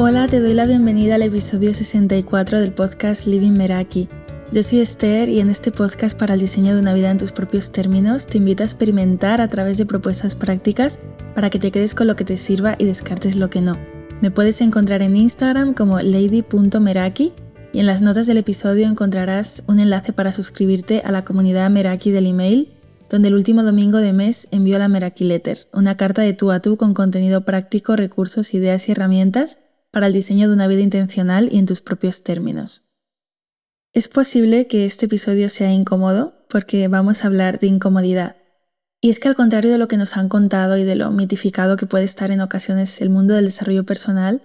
Hola, te doy la bienvenida al episodio 64 del podcast Living Meraki. Yo soy Esther y en este podcast para el diseño de una vida en tus propios términos te invito a experimentar a través de propuestas prácticas para que te quedes con lo que te sirva y descartes lo que no. Me puedes encontrar en Instagram como lady.meraki y en las notas del episodio encontrarás un enlace para suscribirte a la comunidad Meraki del email, donde el último domingo de mes envío la Meraki Letter, una carta de tú a tú con contenido práctico, recursos, ideas y herramientas para el diseño de una vida intencional y en tus propios términos. Es posible que este episodio sea incómodo porque vamos a hablar de incomodidad. Y es que al contrario de lo que nos han contado y de lo mitificado que puede estar en ocasiones el mundo del desarrollo personal,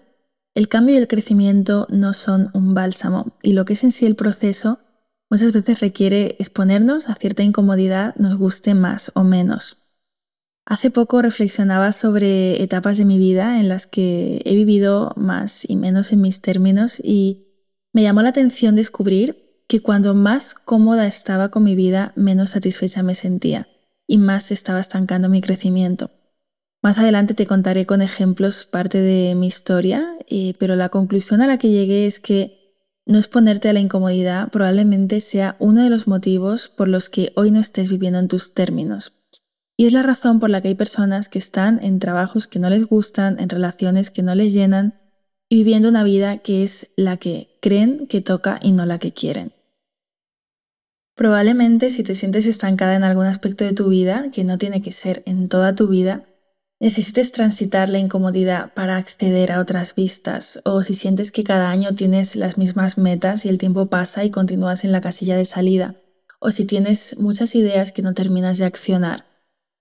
el cambio y el crecimiento no son un bálsamo y lo que es en sí el proceso muchas veces requiere exponernos a cierta incomodidad, nos guste más o menos. Hace poco reflexionaba sobre etapas de mi vida en las que he vivido más y menos en mis términos y me llamó la atención descubrir que cuando más cómoda estaba con mi vida, menos satisfecha me sentía y más estaba estancando mi crecimiento. Más adelante te contaré con ejemplos parte de mi historia, eh, pero la conclusión a la que llegué es que no exponerte a la incomodidad probablemente sea uno de los motivos por los que hoy no estés viviendo en tus términos. Y es la razón por la que hay personas que están en trabajos que no les gustan, en relaciones que no les llenan y viviendo una vida que es la que creen que toca y no la que quieren. Probablemente si te sientes estancada en algún aspecto de tu vida, que no tiene que ser en toda tu vida, necesites transitar la incomodidad para acceder a otras vistas, o si sientes que cada año tienes las mismas metas y el tiempo pasa y continúas en la casilla de salida, o si tienes muchas ideas que no terminas de accionar,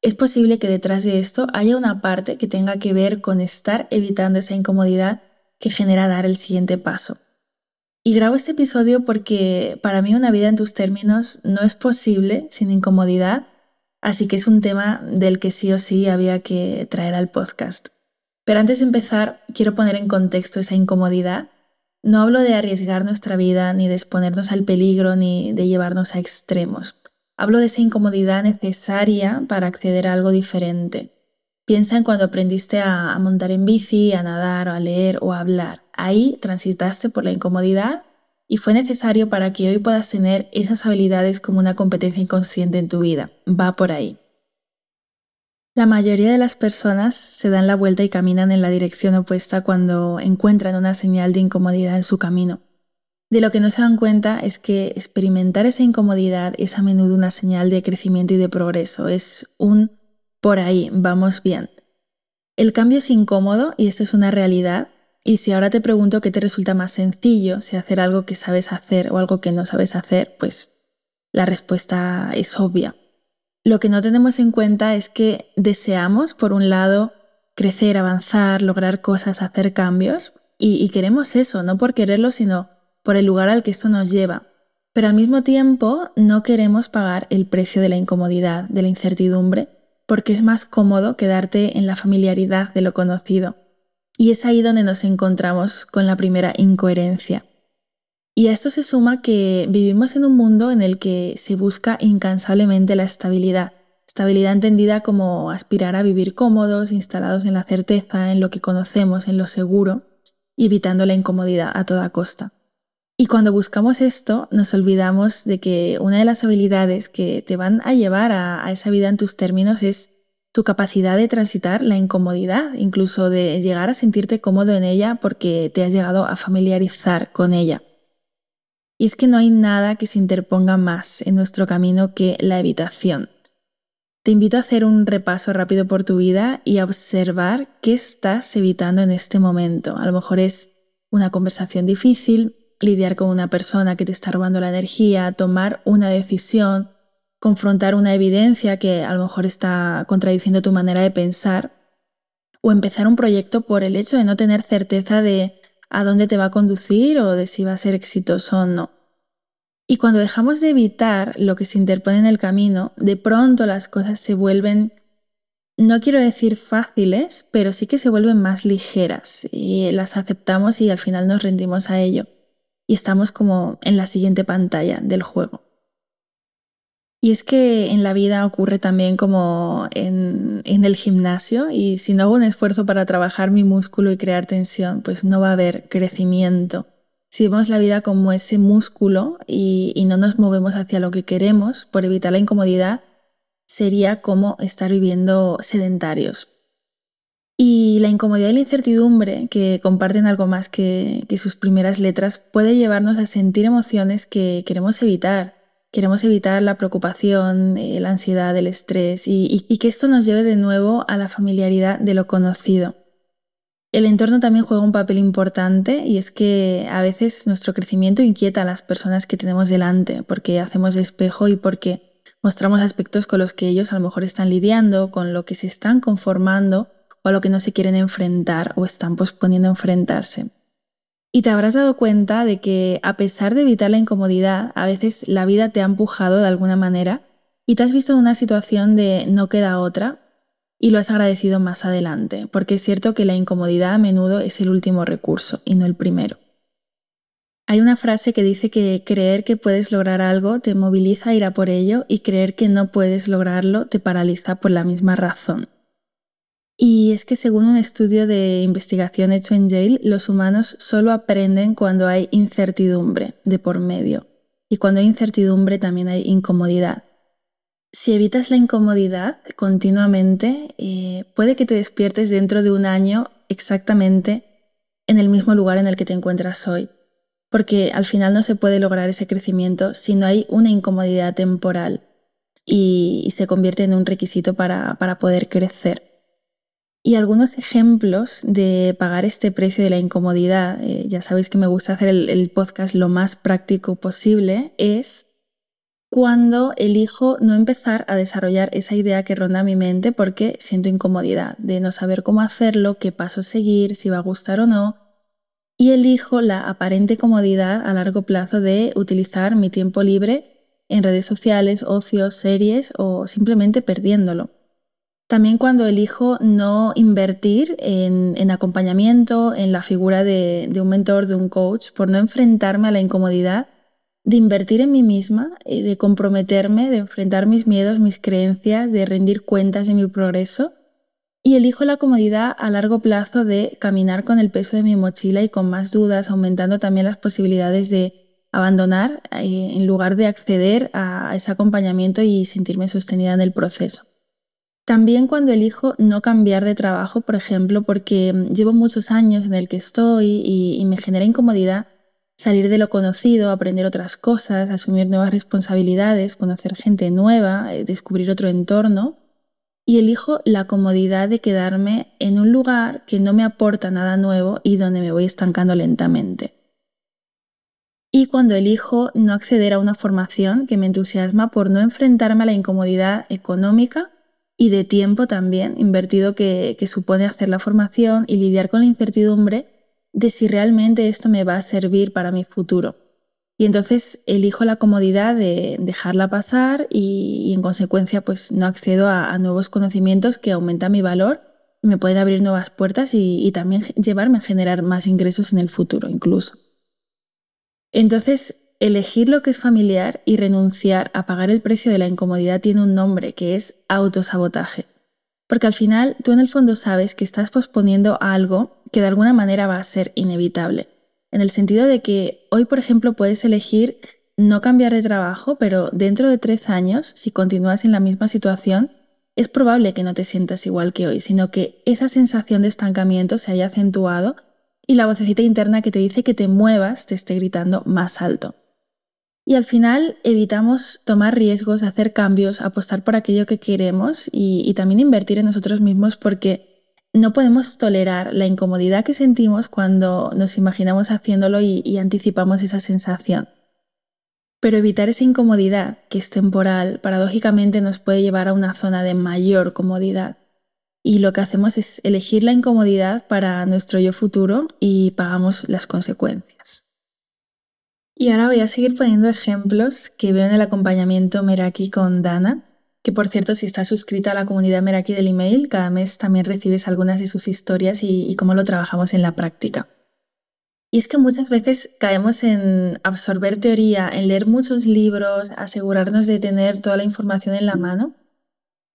es posible que detrás de esto haya una parte que tenga que ver con estar evitando esa incomodidad que genera dar el siguiente paso. Y grabo este episodio porque para mí una vida en tus términos no es posible sin incomodidad, así que es un tema del que sí o sí había que traer al podcast. Pero antes de empezar, quiero poner en contexto esa incomodidad. No hablo de arriesgar nuestra vida, ni de exponernos al peligro, ni de llevarnos a extremos. Hablo de esa incomodidad necesaria para acceder a algo diferente. Piensa en cuando aprendiste a, montar en bici, a nadar, a leer o a hablar. Ahí transitaste por la incomodidad y fue necesario para que hoy puedas tener esas habilidades como una competencia inconsciente en tu vida. Va por ahí. La mayoría de las personas se dan la vuelta y caminan en la dirección opuesta cuando encuentran una señal de incomodidad en su camino. De lo que no se dan cuenta es que experimentar esa incomodidad es a menudo una señal de crecimiento y de progreso, es un por ahí, vamos bien. El cambio es incómodo y esto es una realidad, y si ahora te pregunto qué te resulta más sencillo, si hacer algo que sabes hacer o algo que no sabes hacer, pues la respuesta es obvia. Lo que no tenemos en cuenta es que deseamos, por un lado, crecer, avanzar, lograr cosas, hacer cambios, y, y queremos eso, no por quererlo, sino por el lugar al que esto nos lleva. Pero al mismo tiempo no queremos pagar el precio de la incomodidad, de la incertidumbre, porque es más cómodo quedarte en la familiaridad de lo conocido. Y es ahí donde nos encontramos con la primera incoherencia. Y a esto se suma que vivimos en un mundo en el que se busca incansablemente la estabilidad, estabilidad entendida como aspirar a vivir cómodos, instalados en la certeza, en lo que conocemos, en lo seguro, evitando la incomodidad a toda costa. Y cuando buscamos esto, nos olvidamos de que una de las habilidades que te van a llevar a, esa vida en tus términos es tu capacidad de transitar la incomodidad, incluso de llegar a sentirte cómodo en ella porque te has llegado a familiarizar con ella. Y es que no hay nada que se interponga más en nuestro camino que la evitación. Te invito a hacer un repaso rápido por tu vida y a observar qué estás evitando en este momento. A lo mejor es una conversación difícil, lidiar con una persona que te está robando la energía, tomar una decisión, confrontar una evidencia que a lo mejor está contradiciendo tu manera de pensar, o empezar un proyecto por el hecho de no tener certeza de a dónde te va a conducir o de si va a ser exitoso o no. Y cuando dejamos de evitar lo que se interpone en el camino, de pronto las cosas se vuelven, no quiero decir fáciles, pero sí que se vuelven más ligeras y las aceptamos y al final nos rendimos a ello y estamos como en la siguiente pantalla del juego. Y es que en la vida ocurre también como en, en, el gimnasio y si no hago un esfuerzo para trabajar mi músculo y crear tensión, pues no va a haber crecimiento. Si vemos la vida como ese músculo y, y no nos movemos hacia lo que queremos por evitar la incomodidad, sería como estar viviendo sedentarios. Y la incomodidad y la incertidumbre, que comparten algo más que, sus primeras letras, puede llevarnos a sentir emociones que queremos evitar Queremos evitar la preocupación, eh, la ansiedad, el estrés y, que esto nos lleve de nuevo a la familiaridad de lo conocido. El entorno también juega un papel importante y es que a veces nuestro crecimiento inquieta a las personas que tenemos delante porque hacemos espejo y porque mostramos aspectos con los que ellos a lo mejor están lidiando, con lo que se están conformando o a lo que no se quieren enfrentar o están posponiendo enfrentarse. Y te habrás dado cuenta de que a pesar de evitar la incomodidad, a veces la vida te ha empujado de alguna manera y te has visto en una situación de no queda otra y lo has agradecido más adelante, porque es cierto que la incomodidad a menudo es el último recurso y no el primero. Hay una frase que dice que creer que puedes lograr algo te moviliza a ir a por ello y creer que no puedes lograrlo te paraliza por la misma razón. Y es que según un estudio de investigación hecho en Yale, los humanos solo aprenden cuando hay incertidumbre de por medio. Y cuando hay incertidumbre también hay incomodidad. Si evitas la incomodidad continuamente, eh, puede que te despiertes dentro de un año exactamente en el mismo lugar en el que te encuentras hoy. Porque al final no se puede lograr ese crecimiento si no hay una incomodidad temporal y, se convierte en un requisito para poder crecer. Y algunos ejemplos de pagar este precio de la incomodidad, eh, ya sabéis que me gusta hacer el, podcast lo más práctico posible, es cuando elijo no empezar a desarrollar esa idea que ronda mi mente porque siento incomodidad de no saber cómo hacerlo, qué paso seguir, si va a gustar o no, y elijo la aparente comodidad a largo plazo de utilizar mi tiempo libre en redes sociales, ocios, series o simplemente perdiéndolo. También cuando elijo no invertir en, acompañamiento, en la figura de, un mentor, de un coach, por no enfrentarme a la incomodidad de invertir en mí misma, eh, de comprometerme, de enfrentar mis miedos, mis creencias, de rendir cuentas de mi progreso. Y elijo la comodidad a largo plazo de caminar con el peso de mi mochila y con más dudas, aumentando también las posibilidades de abandonar eh, en lugar de acceder a ese acompañamiento y sentirme sostenida en el proceso. También cuando elijo no cambiar de trabajo, por ejemplo, porque mm, llevo muchos años en el que estoy y, me genera incomodidad salir de lo conocido, aprender otras cosas, asumir nuevas responsabilidades, conocer gente nueva, eh, descubrir otro entorno. Y elijo la comodidad de quedarme en un lugar que no me aporta nada nuevo y donde me voy estancando lentamente. Y cuando elijo no acceder a una formación que me entusiasma por no enfrentarme a la incomodidad económica y de tiempo también invertido que, supone hacer la formación y lidiar con la incertidumbre de si realmente esto me va a servir para mi futuro. Y entonces elijo la comodidad de dejarla pasar y, en consecuencia pues no accedo a, nuevos conocimientos que aumentan mi valor me pueden abrir nuevas puertas y también llevarme a generar más ingresos en el futuro incluso. Entonces Elegir lo que es familiar y renunciar a pagar el precio de la incomodidad tiene un nombre que es autosabotaje. Porque al final tú en el fondo sabes que estás posponiendo algo que de alguna manera va a ser inevitable. En el sentido de que hoy, por ejemplo, puedes elegir no cambiar de trabajo, pero dentro de tres años, si continúas en la misma situación, es probable que no te sientas igual que hoy, sino que esa sensación de estancamiento se haya acentuado y la vocecita interna que te dice que te muevas te esté gritando más alto. Y al final evitamos tomar riesgos, hacer cambios, apostar por aquello que queremos y, también invertir en nosotros mismos porque no podemos tolerar la incomodidad que sentimos cuando nos imaginamos haciéndolo y, y anticipamos esa sensación. Pero evitar esa incomodidad, que es temporal, paradójicamente nos puede llevar a una zona de mayor comodidad. Y lo que hacemos es elegir la incomodidad para nuestro yo futuro y pagamos las consecuencias. Y ahora voy a seguir poniendo ejemplos que veo en el acompañamiento Meraki con Dana, que por cierto, si estás suscrita a la comunidad Meraki del email, cada mes también recibes algunas de sus historias y, y cómo lo trabajamos en la práctica. Y es que muchas veces caemos en absorber teoría, en leer muchos libros, asegurarnos de tener toda la información en la mano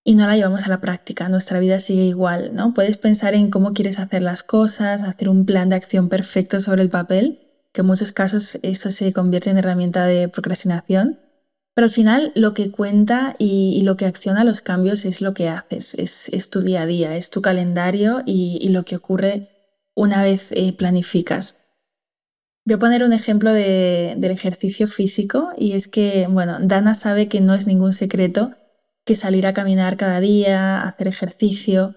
y no la llevamos a la práctica. Nuestra vida sigue igual, ¿no? Puedes pensar en cómo quieres hacer las cosas, hacer un plan de acción perfecto sobre el papel, que en muchos casos eso se convierte en herramienta de procrastinación. Pero al final lo que cuenta y, lo que acciona los cambios es lo que haces, es, tu día a día, es tu calendario y, lo que ocurre una vez eh, planificas. Voy a poner un ejemplo del ejercicio físico y es que, bueno, Dana sabe que no es ningún secreto que salir a caminar cada día, hacer ejercicio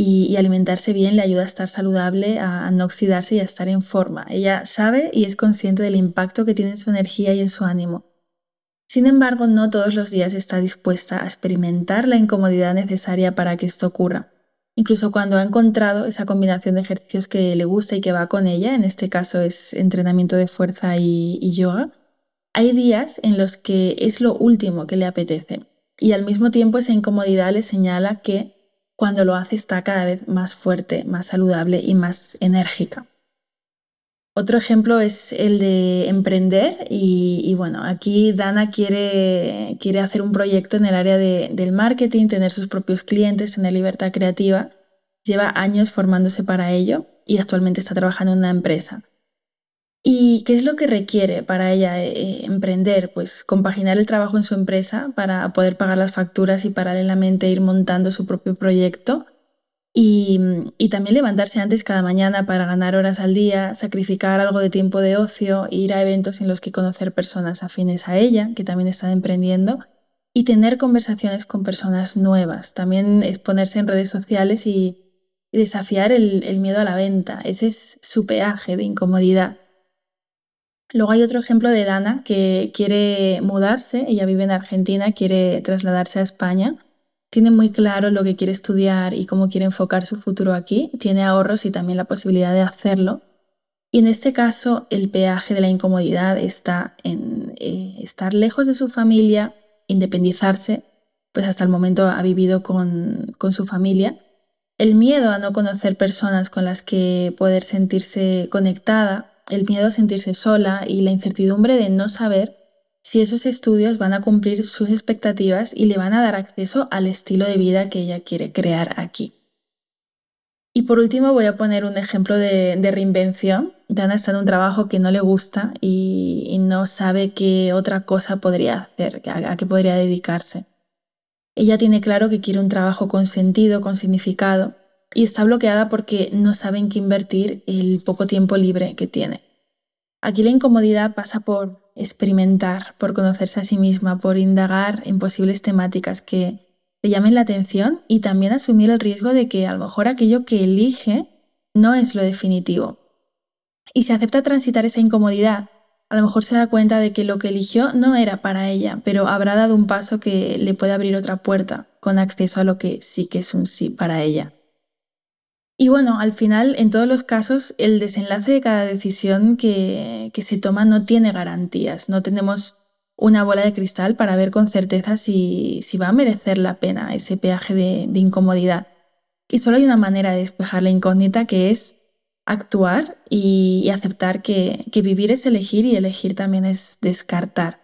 y, alimentarse bien le ayuda a estar saludable, a, no oxidarse y a estar en forma. Ella sabe y es consciente del impacto que tiene en su energía y en su ánimo. Sin embargo, no todos los días está dispuesta a experimentar la incomodidad necesaria para que esto ocurra. Incluso cuando ha encontrado esa combinación de ejercicios que le gusta y que va con ella, en este caso es entrenamiento de fuerza y, yoga, hay días en los que es lo último que le apetece. Y al mismo tiempo esa incomodidad le señala que cuando lo hace está cada vez más fuerte, más saludable y más enérgica. Otro ejemplo es el de emprender y, bueno, aquí Dana quiere, quiere, hacer un proyecto en el área del marketing, tener sus propios clientes, tener libertad creativa. Lleva años formándose para ello y actualmente está trabajando en una empresa. ¿Y qué es lo que requiere para ella eh, emprender? Pues compaginar el trabajo en su empresa para poder pagar las facturas y paralelamente ir montando su propio proyecto y, también levantarse antes cada mañana para ganar horas al día, sacrificar algo de tiempo de ocio, ir a eventos en los que conocer personas afines a ella, que también están emprendiendo, y tener conversaciones con personas nuevas. También exponerse en redes sociales y, desafiar el miedo a la venta. Ese es su peaje de incomodidad. Luego hay otro ejemplo de Dana que quiere mudarse, ella vive en Argentina, quiere trasladarse a España tiene muy claro lo que quiere estudiar y cómo quiere enfocar su futuro aquí, tiene ahorros y también la posibilidad de hacerlo. Y en este caso, el peaje de la incomodidad está en eh, estar lejos de su familia, independizarse, pues hasta el momento ha vivido con, con su familia. El miedo a no conocer personas con las que poder sentirse conectada, el miedo a sentirse sola y la incertidumbre de no saber si esos estudios van a cumplir sus expectativas y le van a dar acceso al estilo de vida que ella quiere crear aquí. Y por último voy a poner un ejemplo de, reinvención. Dana está en un trabajo que no le gusta y, no sabe qué otra cosa podría hacer, a, qué podría dedicarse. Ella tiene claro que quiere un trabajo con sentido, con significado, y está bloqueada porque no sabe en qué invertir el poco tiempo libre que tiene. Aquí la incomodidad pasa por experimentar, por conocerse a sí misma, por indagar en posibles temáticas que le llamen la atención y también asumir el riesgo de que a lo mejor aquello que elige no es lo definitivo. Y si acepta transitar esa incomodidad, a lo mejor se da cuenta de que lo que eligió no era para ella, pero habrá dado un paso que le puede abrir otra puerta con acceso a lo que sí que es un sí para ella. Y bueno, al final, en todos los casos, el desenlace de cada decisión que, se toma no tiene garantías. No tenemos una bola de cristal para ver con certeza si, va a merecer la pena ese peaje de, incomodidad. Y solo hay una manera de despejar la incógnita que es actuar y, aceptar que, vivir es elegir y elegir también es descartar.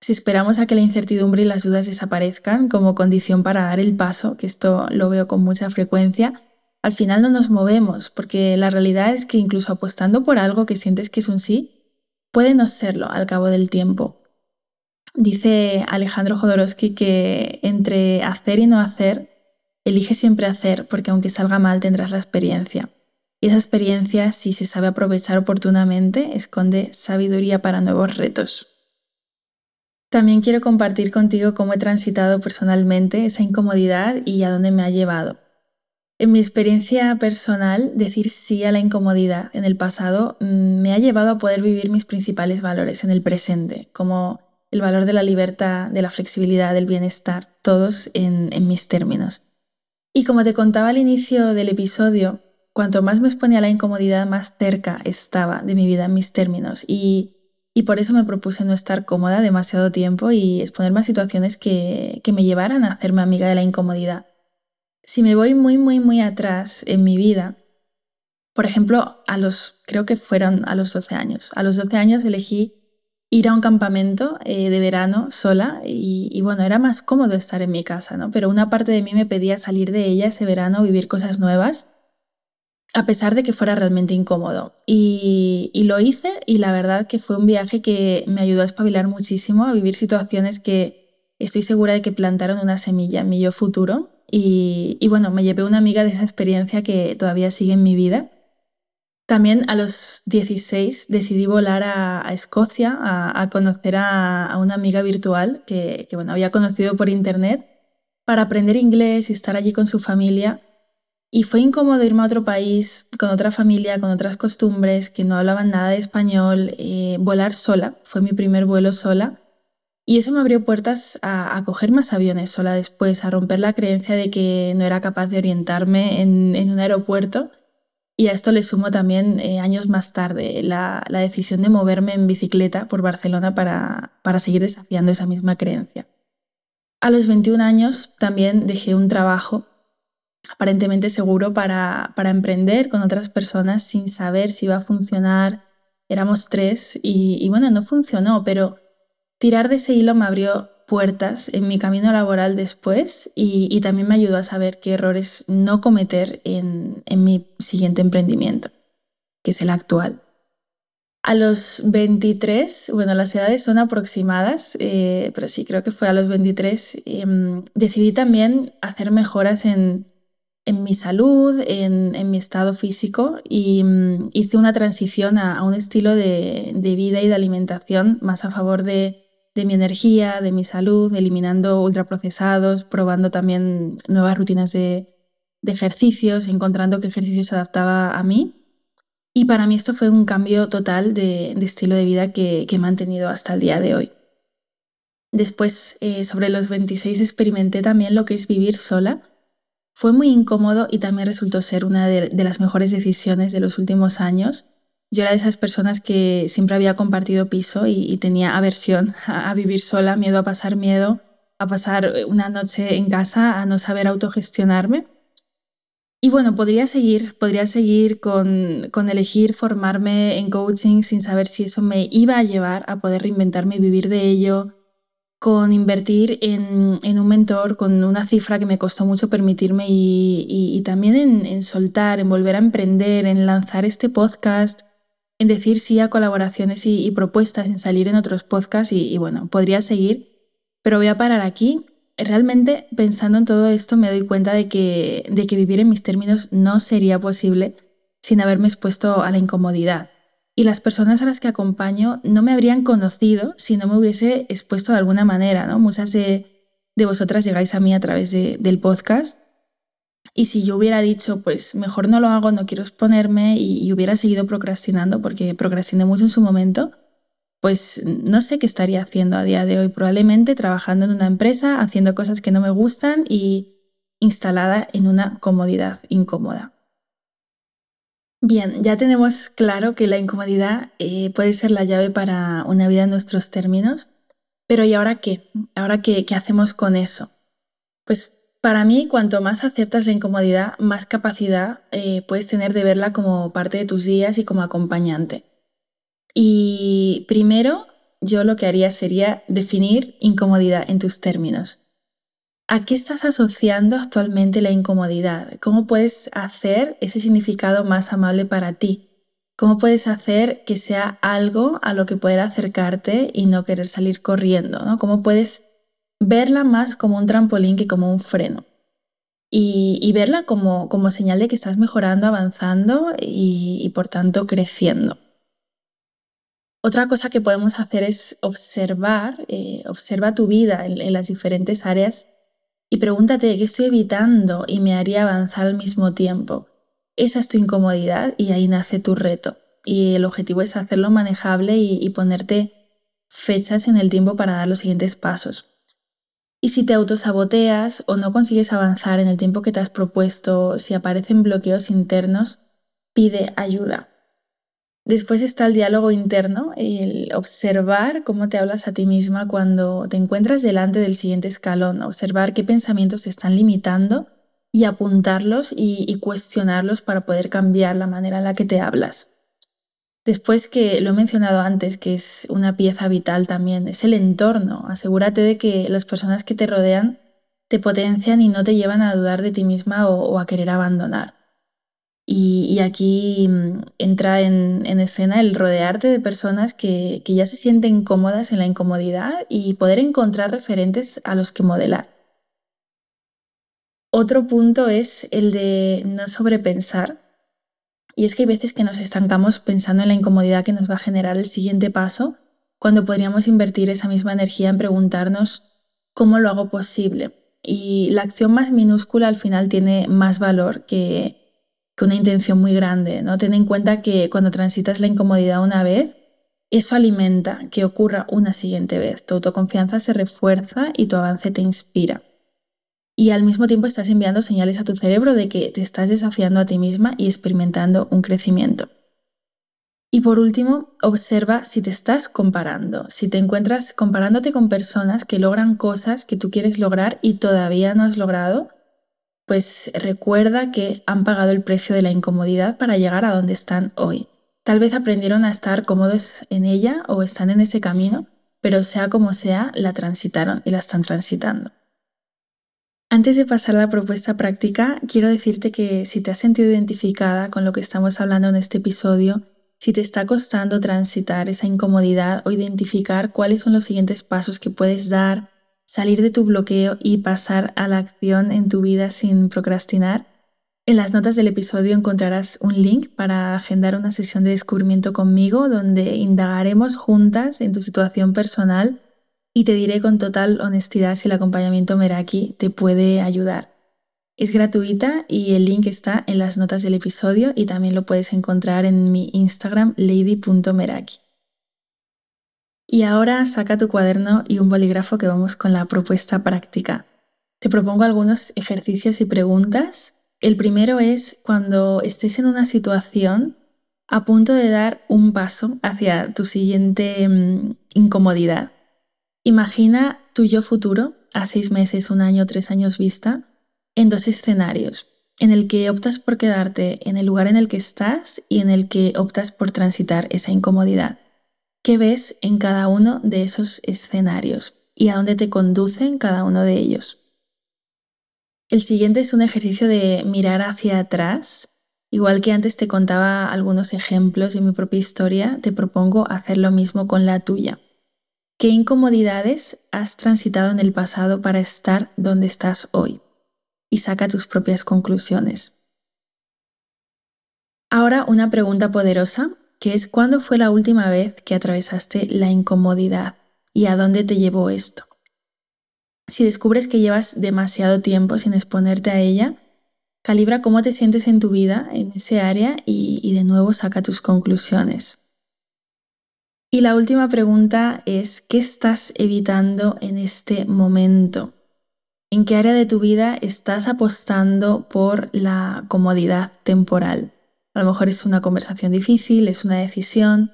Si esperamos a que la incertidumbre y las dudas desaparezcan como condición para dar el paso, que esto lo veo con mucha frecuencia, al final no nos movemos, porque la realidad es que incluso apostando por algo que sientes que es un sí, puede no serlo al cabo del tiempo. Dice Alejandro Jodorowsky que entre hacer y no hacer, elige siempre hacer, porque aunque salga mal tendrás la experiencia. Y esa experiencia, si se sabe aprovechar oportunamente, esconde sabiduría para nuevos retos. También quiero compartir contigo cómo he transitado personalmente esa incomodidad y a dónde me ha llevado. En mi experiencia personal, decir sí a la incomodidad en el pasado mm, me ha llevado a poder vivir mis principales valores en el presente, como el valor de la libertad, de la flexibilidad, del bienestar, todos en, mis términos. Y como te contaba al inicio del episodio, cuanto más me exponía a la incomodidad, más cerca estaba de mi vida en mis términos. Y, por eso me propuse no estar cómoda demasiado tiempo y exponerme a situaciones que me llevaran a hacerme amiga de la incomodidad si me voy muy, muy, muy atrás en mi vida, Por ejemplo, a los, creo que fueron a los 12 años. A los 12 años elegí ir a un campamento eh, de verano sola y, bueno, era más cómodo estar en mi casa, ¿no? Pero una parte de mí me pedía salir de ella ese verano, vivir cosas nuevas, a pesar de que fuera realmente incómodo. Y, y lo hice y la verdad que fue un viaje que me ayudó a espabilar muchísimo, a vivir situaciones que estoy segura de que plantaron una semilla en mi yo futuro. Y, y bueno, me llevé una amiga de esa experiencia que todavía sigue en mi vida también a los 16 decidí volar a, Escocia a, conocer a, una amiga virtual que, bueno, había conocido por internet para aprender inglés y estar allí con su familia. Y fue incómodo irme a otro país, con otra familia, con otras costumbres, que no hablaban nada de español, eh, volar sola. Fue mi primer vuelo sola. Y eso me abrió puertas a, coger más aviones sola después, a romper la creencia de que no era capaz de orientarme en, un aeropuerto y a esto le sumo también eh, años más tarde la, decisión de moverme en bicicleta por Barcelona para, para seguir desafiando esa misma creencia. A los 21 años también dejé un trabajo aparentemente seguro para, para, emprender con otras personas sin saber si iba a funcionar. Éramos tres y, y, bueno, no funcionó, pero tirar de ese hilo me abrió puertas en mi camino laboral después y, también me ayudó a saber qué errores no cometer en, mi siguiente emprendimiento, que es el actual. A los 23, bueno, las edades son aproximadas, eh, pero sí, creo que fue a los 23, em, decidí también hacer mejoras en, mi salud, en, mi estado físico y mm, hice una transición a, un estilo de, vida y de alimentación más a favor de, de mi energía, de mi salud, eliminando ultraprocesados, probando también nuevas rutinas de, ejercicios, encontrando qué ejercicio se adaptaba a mí. Y para mí esto fue un cambio total de, estilo de vida que, he mantenido hasta el día de hoy. Después, eh, sobre los 26, experimenté también lo que es vivir sola. Fue muy incómodo y también resultó ser una de las mejores decisiones de los últimos años yo era de esas personas que siempre había compartido piso y, tenía aversión a, vivir sola, miedo a pasar miedo, a pasar una noche en casa, a no saber autogestionarme. Y bueno, podría seguir, podría seguir con, elegir formarme en coaching sin saber si eso me iba a llevar a poder reinventarme y vivir de ello, con invertir en, un mentor con una cifra que me costó mucho permitirme y, también en, soltar, en volver a emprender, en lanzar este podcast, en decir sí a colaboraciones y, propuestas, en salir en otros podcasts y, bueno, podría seguir, pero voy a parar aquí. Realmente pensando en todo esto me doy cuenta de que, de que vivir en mis términos no sería posible sin haberme expuesto a la incomodidad. Y las personas a las que acompaño no me habrían conocido si no me hubiese expuesto de alguna manera, ¿no? Muchas de, de vosotras llegáis a mí a través del podcast y si yo hubiera dicho, pues mejor no lo hago, no quiero exponerme y, hubiera seguido procrastinando porque procrastiné mucho en su momento, pues no sé qué estaría haciendo a día de hoy. Probablemente trabajando en una empresa, haciendo cosas que no me gustan y instalada en una comodidad incómoda. Bien, ya tenemos claro que la incomodidad eh, puede ser la llave para una vida en nuestros términos, pero ¿y ahora qué? ¿Ahora qué, qué hacemos con eso? Pues para mí, cuanto más aceptas la incomodidad, más capacidad eh, puedes tener de verla como parte de tus días y como acompañante. Y primero, yo lo que haría sería definir incomodidad en tus términos. ¿A qué estás asociando actualmente la incomodidad? ¿Cómo puedes hacer ese significado más amable para ti? ¿Cómo puedes hacer que sea algo a lo que poder acercarte y no querer salir corriendo? ¿Cómo puedes verla más como un trampolín que como un freno. Y, verla como, como, señal de que estás mejorando, avanzando y, por tanto creciendo. Otra cosa que podemos hacer es observar, eh, observa tu vida en, las diferentes áreas y pregúntate qué estoy evitando y me haría avanzar al mismo tiempo. Esa es tu incomodidad y ahí nace tu reto. Y el objetivo es hacerlo manejable y ponerte fechas en el tiempo para dar los siguientes pasos. Y si te autosaboteas o no consigues avanzar en el tiempo que te has propuesto, si aparecen bloqueos internos, pide ayuda. Después está el diálogo interno, el observar cómo te hablas a ti misma cuando te encuentras delante del siguiente escalón, observar qué pensamientos te están limitando y apuntarlos y, cuestionarlos para poder cambiar la manera en la que te hablas. Después que lo he mencionado antes, que es una pieza vital también, es el entorno. Asegúrate de que las personas que te rodean te potencian y no te llevan a dudar de ti misma o, a querer abandonar. Y, aquí mm, entra en, escena el rodearte de personas que, que ya se sienten cómodas en la incomodidad y poder encontrar referentes a los que modelar. Otro punto es el de no sobrepensar. Y es que hay veces que nos estancamos pensando en la incomodidad que nos va a generar el siguiente paso, cuando podríamos invertir esa misma energía en preguntarnos cómo lo hago posible. Y la acción más minúscula al final tiene más valor que, que una intención muy grande. ¿no? Ten en cuenta que cuando transitas la incomodidad una vez, eso alimenta que ocurra una siguiente vez. Tu autoconfianza se refuerza y tu avance te inspira y al mismo tiempo estás enviando señales a tu cerebro de que te estás desafiando a ti misma y experimentando un crecimiento. Y por último, observa si te estás comparando, si te encuentras comparándote con personas que logran cosas que tú quieres lograr y todavía no has logrado, pues recuerda que han pagado el precio de la incomodidad para llegar a donde están hoy. Tal vez aprendieron a estar cómodos en ella o están en ese camino, pero sea como sea, la transitaron y la están transitando. Antes de pasar a la propuesta práctica, quiero decirte que si te has sentido identificada con lo que estamos hablando en este episodio, si te está costando transitar esa incomodidad o identificar cuáles son los siguientes pasos que puedes dar, salir de tu bloqueo y pasar a la acción en tu vida sin procrastinar, en las notas del episodio encontrarás un link para agendar una sesión de descubrimiento conmigo donde indagaremos juntas en tu situación personal y te diré con total honestidad si el acompañamiento Meraki te puede ayudar. Es gratuita y el link está en las notas del episodio y también lo puedes encontrar en mi Instagram lady.meraki. Y ahora saca tu cuaderno y un bolígrafo que vamos con la propuesta práctica. Te propongo algunos ejercicios y preguntas. El primero es cuando estés en una situación a punto de dar un paso hacia tu siguiente mm, incomodidad Imagina tu yo futuro, a seis meses, un año, tres años vista, en dos escenarios, en el que optas por quedarte en el lugar en el que estás y en el que optas por transitar esa incomodidad. ¿Qué ves en cada uno de esos escenarios y a dónde te conducen cada uno de ellos? El siguiente es un ejercicio de mirar hacia atrás. Igual que antes te contaba algunos ejemplos de mi propia historia, te propongo hacer lo mismo con la tuya. ¿Qué incomodidades has transitado en el pasado para estar donde estás hoy? Y saca tus propias conclusiones. Ahora una pregunta poderosa, que es ¿cuándo fue la última vez que atravesaste la incomodidad y a dónde te llevó esto? Si descubres que llevas demasiado tiempo sin exponerte a ella, calibra cómo te sientes en tu vida, en ese área, y, y de nuevo saca tus conclusiones. Y la última pregunta es, ¿qué estás evitando en este momento? ¿En qué área de tu vida estás apostando por la comodidad temporal? A lo mejor es una conversación difícil, es una decisión.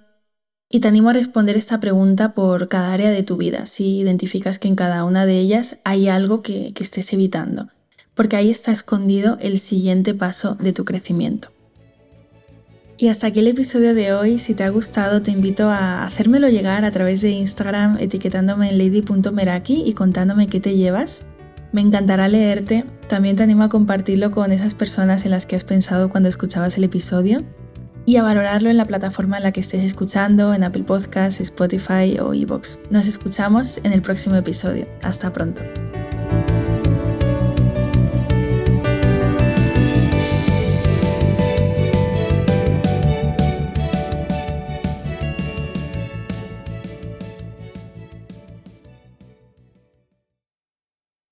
Y te animo a responder esta pregunta por cada área de tu vida, si identificas que en cada una de ellas hay algo que, que estés evitando, porque ahí está escondido el siguiente paso de tu crecimiento. Y hasta aquí el episodio de hoy. Si te ha gustado, te invito a hacérmelo llegar a través de Instagram etiquetándome en lady.meraki y contándome qué te llevas. Me encantará leerte. También te animo a compartirlo con esas personas en las que has pensado cuando escuchabas el episodio y a valorarlo en la plataforma en la que estés escuchando, en Apple Podcasts, Spotify o Evox. Nos escuchamos en el próximo episodio. Hasta pronto.